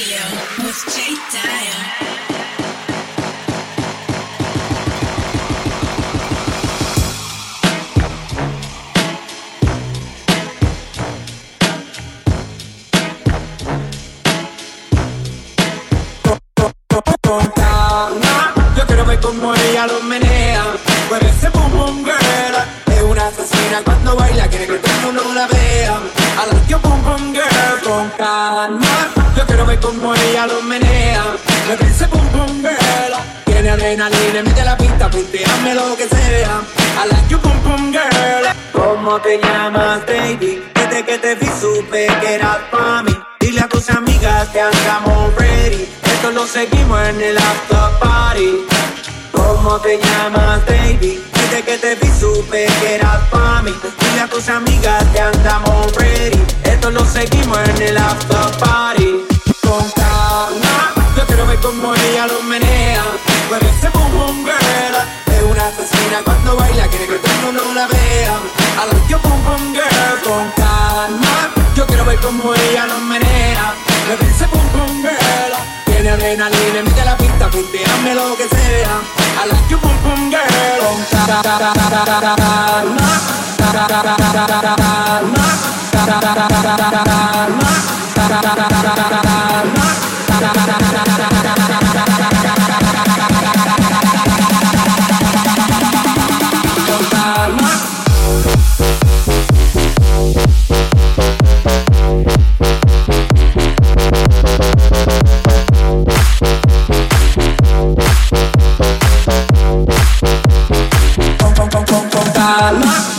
Radio with Jake Dile. Adrenalina, mete la pista, punteame lo que sea. I like your boom boom girl. ¿Cómo te llamas, baby? Desde que te vi supe que eras pa' mí. Dile a tus amigas que andamos ready. Esto lo seguimos en el after party. ¿Cómo te llamas, baby? Desde que te vi supe que eras pa' mí. Dile a tus amigas que andamos ready. Esto lo seguimos en el after party. Con calma, yo quiero ver cómo ella lo menea. Cuando baila, quiere que todo no la vean. A la tío pum pum girl con calma. Yo quiero ver cómo ella lo menea. Me dice pum pum girl. Tiene adrenalina, mete la pista, punteame lo que sea. A la tío pum pum girl con con, con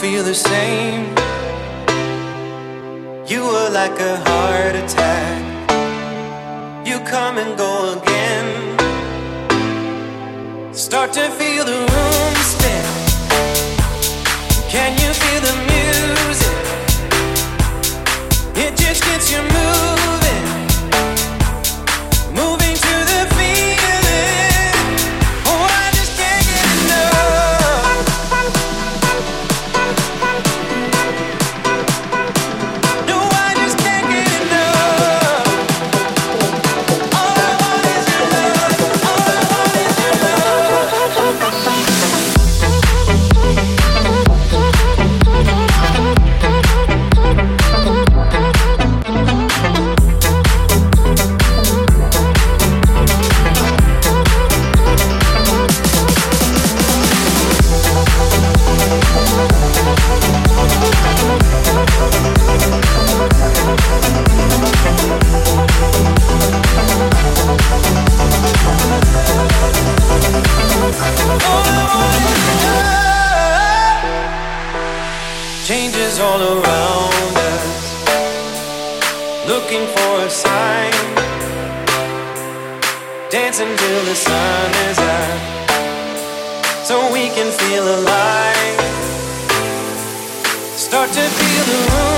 feel the same. You were like a heart attack. You come and go until the sun is up so we can feel alive. Start to feel the room.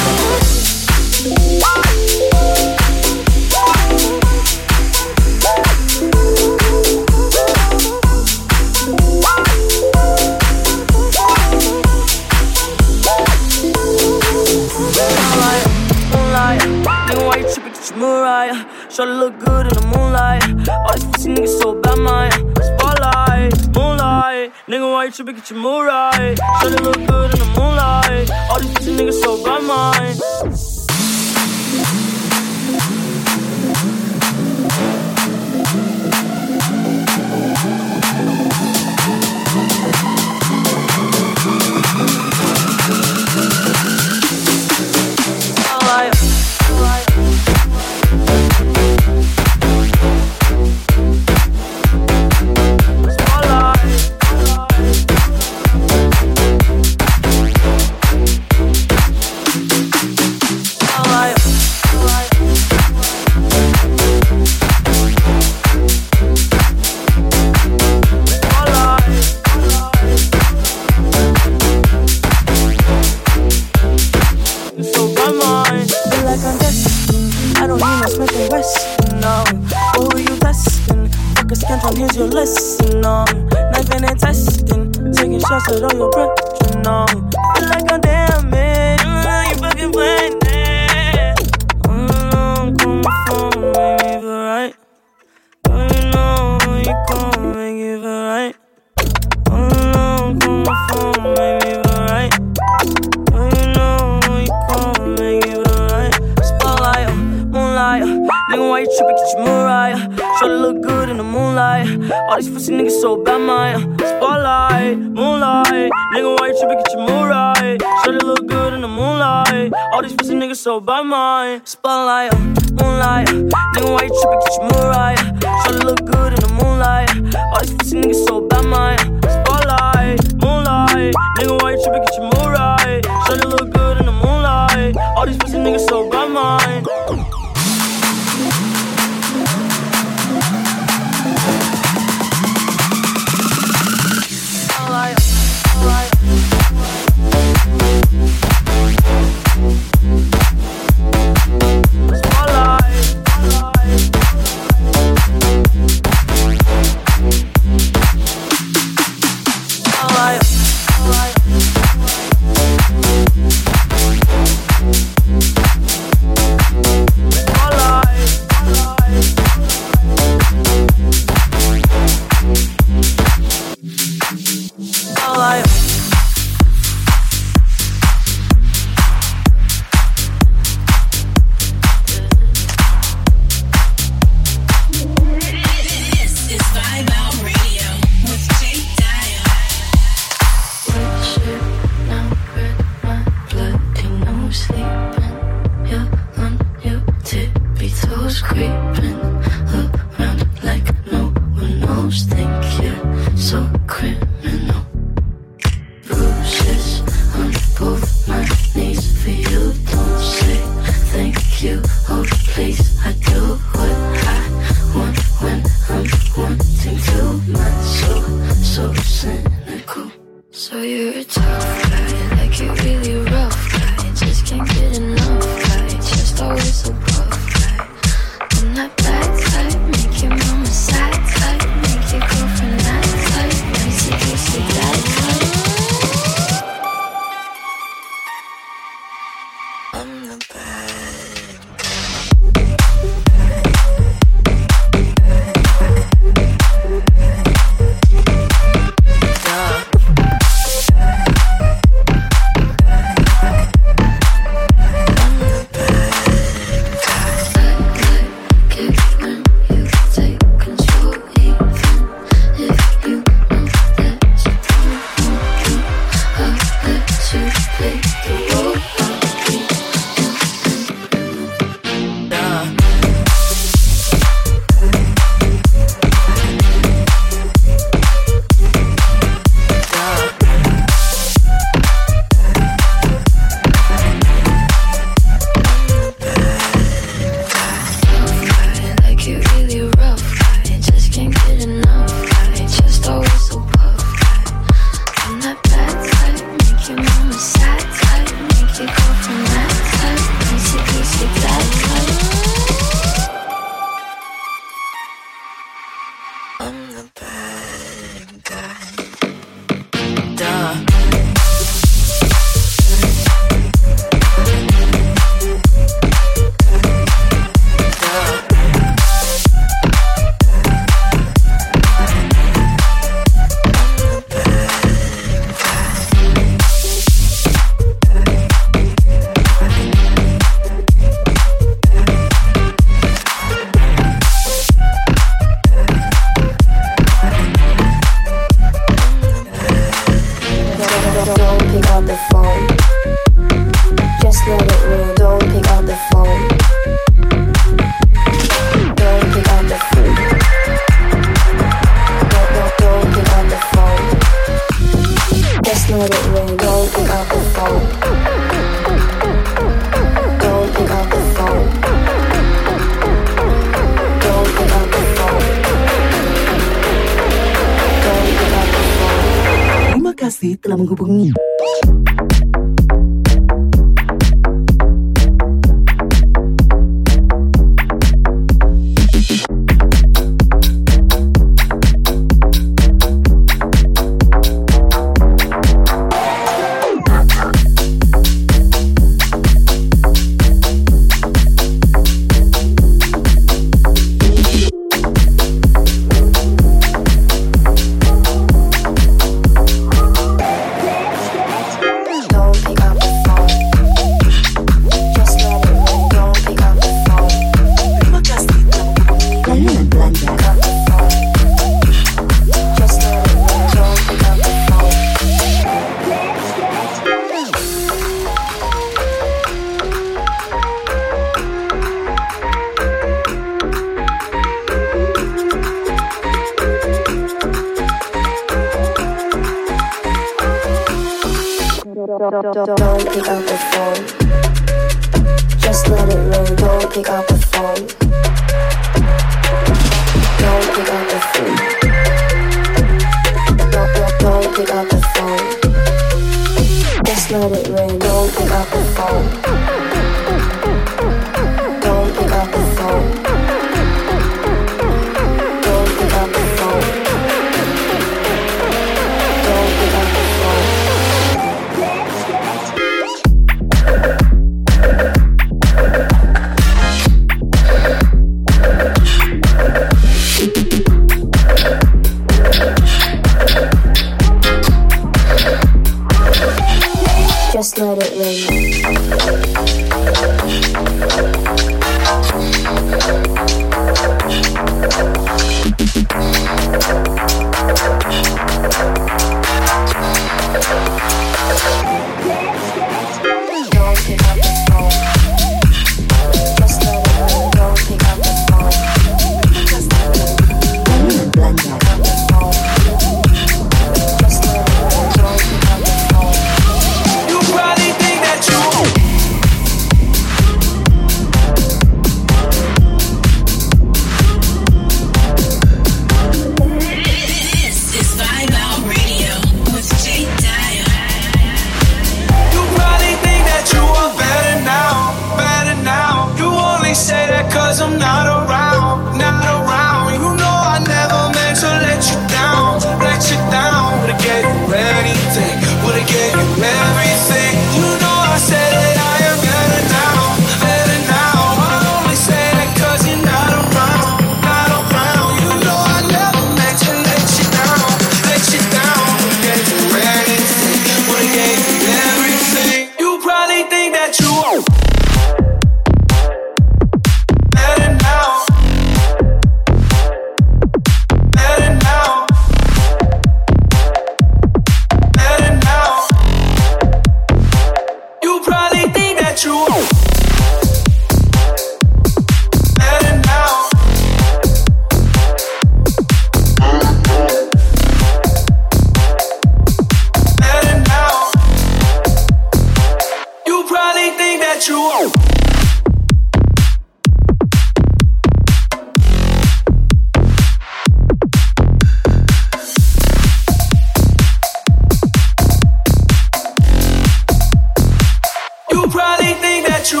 You probably think that you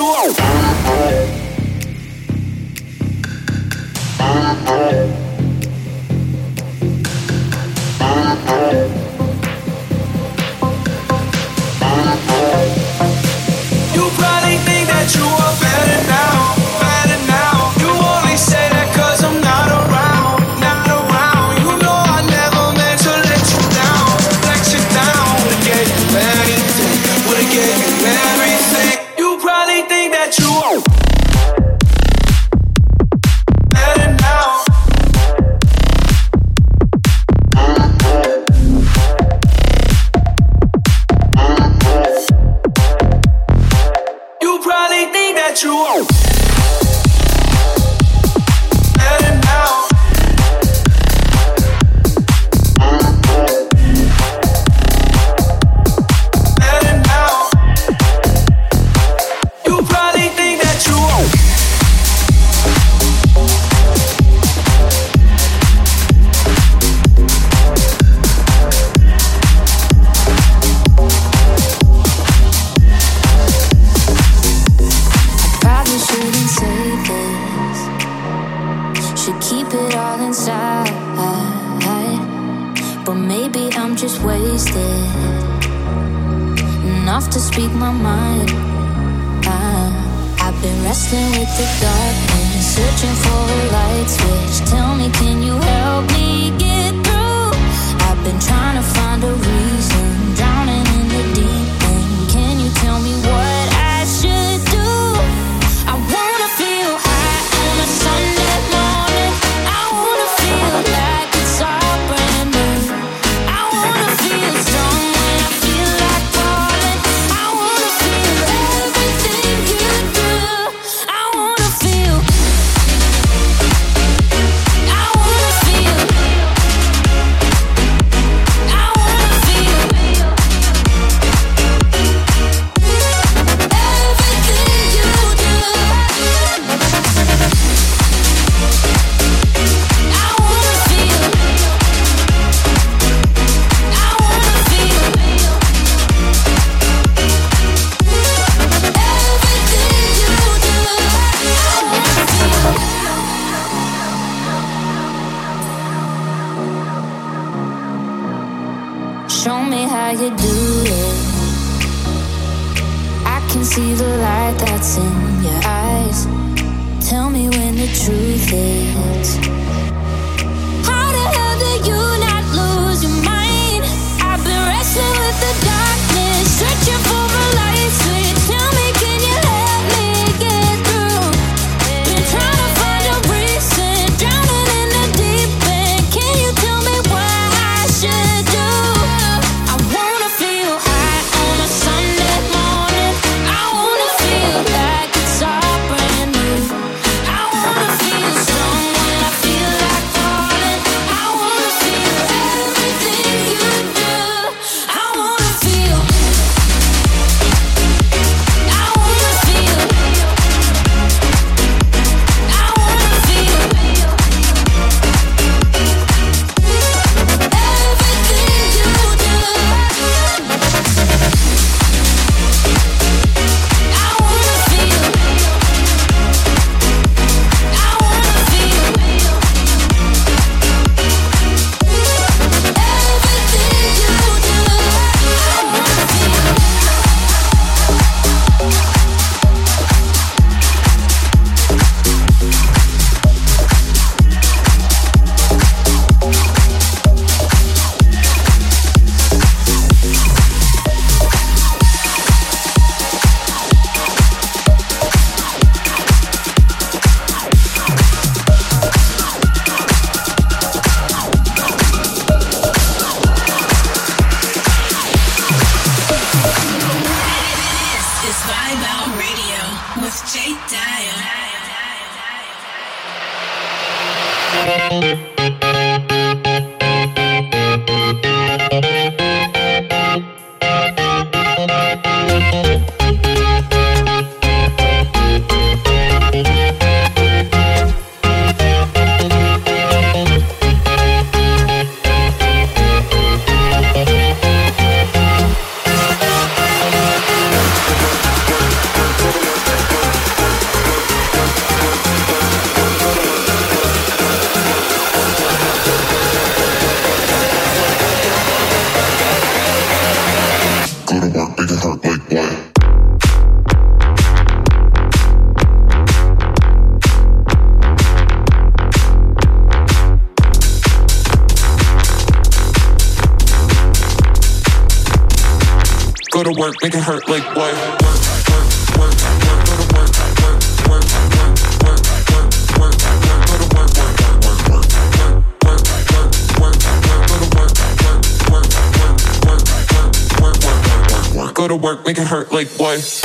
You probably think that you like what? Go to work, make it hurt like what?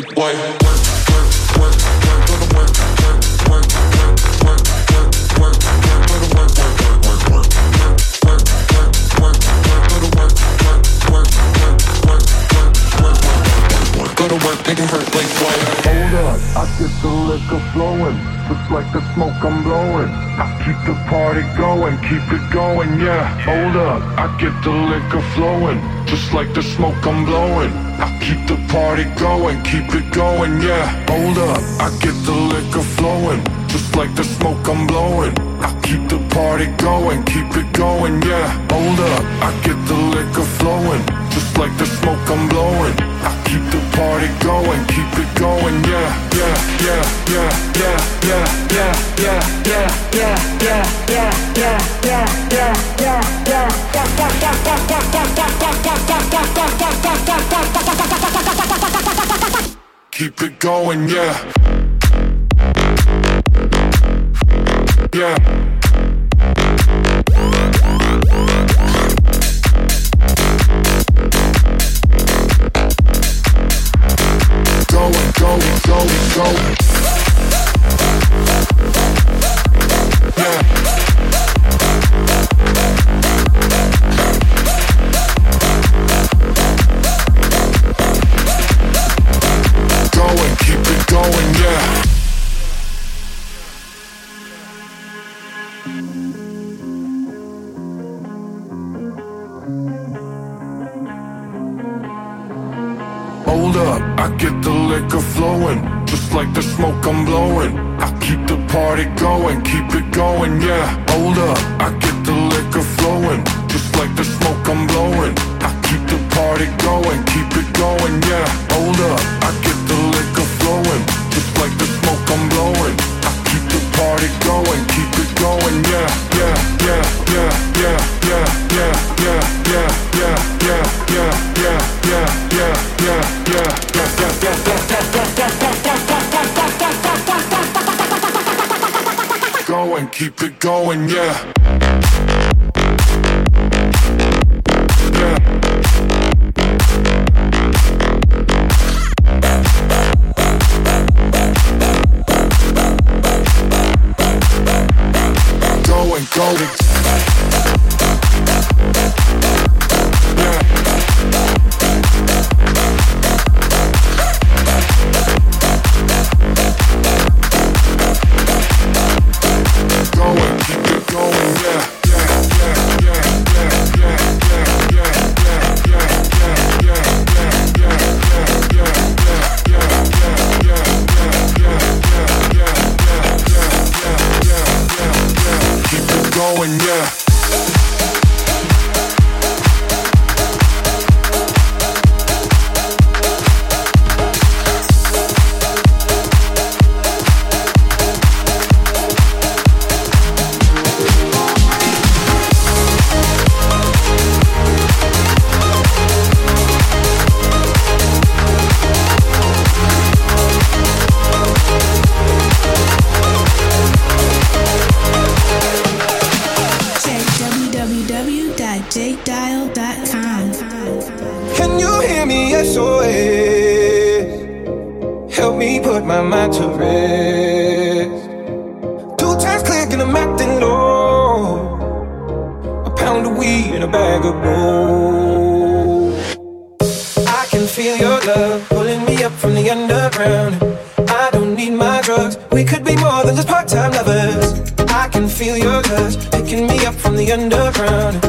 Make what? Go to work, make it hurt like what? Hold up, I get the liquor flowing, just like the smoke I'm blowing. I keep the party going, keep it going, yeah. Hold up, I get the liquor flowing, just like the smoke I'm blowing. I keep the party going, keep it going, yeah. Hold up, I get the liquor flowing, just like the smoke I'm blowing. I keep the party going, keep it going, yeah. Hold up, I get the liquor flowing, just like the smoke I'm blowing. I keep the party going, keep it going, yeah, yeah, yeah, yeah, yeah, yeah, yeah, yeah, yeah, yeah, yeah, yeah, yeah, yeah, yeah, yeah, yeah, yeah, Keep it going, yeah. Yeah. I get the liquor flowing, just like the smoke I'm blowing. I keep the party going, keep it going, yeah. Hold up, I get keep it going, yeah. Bag of gold. I can feel your love pulling me up from the underground. I don't need my drugs. We could be more than just part-time lovers. I can feel your touch picking me up from the underground.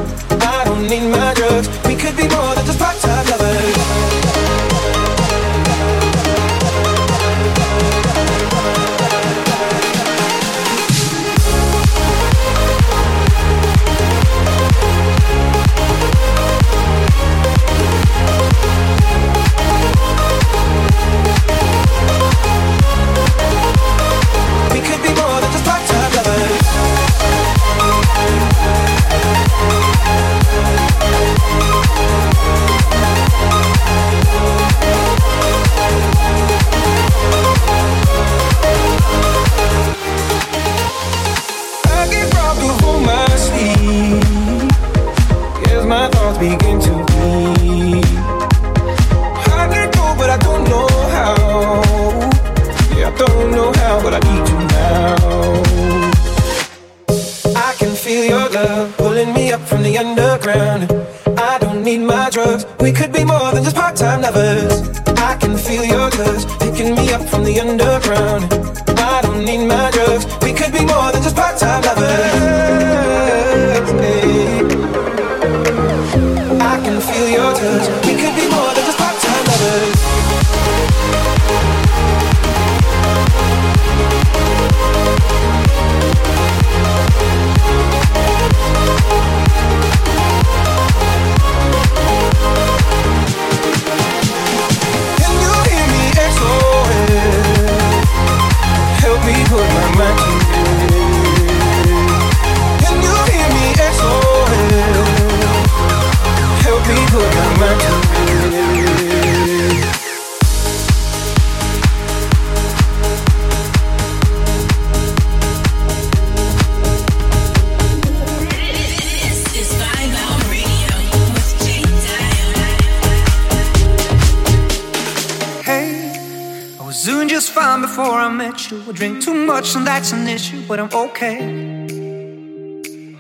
And that's an issue, but I'm okay.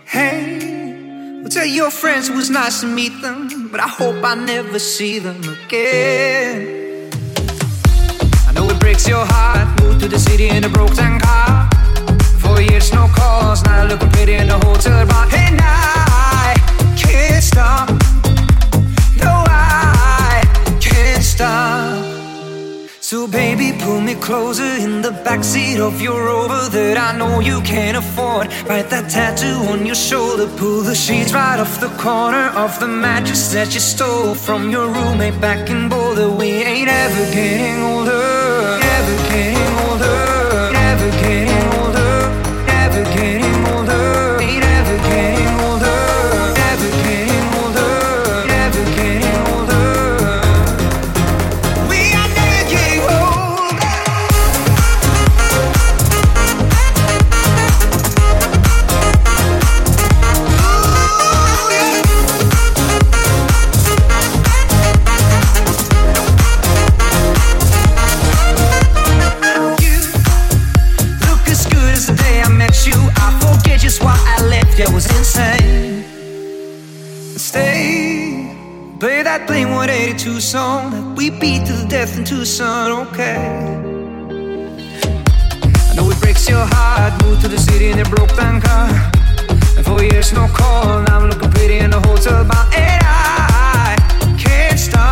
Hey, well, tell your friends it was nice to meet them, but I hope I never see them again. I know it breaks your heart. Moved to the city in a broke down car. Four years, no calls. Now looking pretty in a hotel bar. And I can't stop. So baby, pull me closer in the backseat of your Rover that I know you can't afford. Write that tattoo on your shoulder. Pull the sheets right off the corner of the mattress that you stole from your roommate back in Boulder. We ain't ever getting older. You. I forget just why I left. Yeah, It was insane. Stay, play that Blink 182 song that we beat to the death in Tucson. Okay. I know it breaks your heart. Moved to the city in a broke down car. And for years, no call. Now I'm looking pretty in a hotel bar. And I can't stop.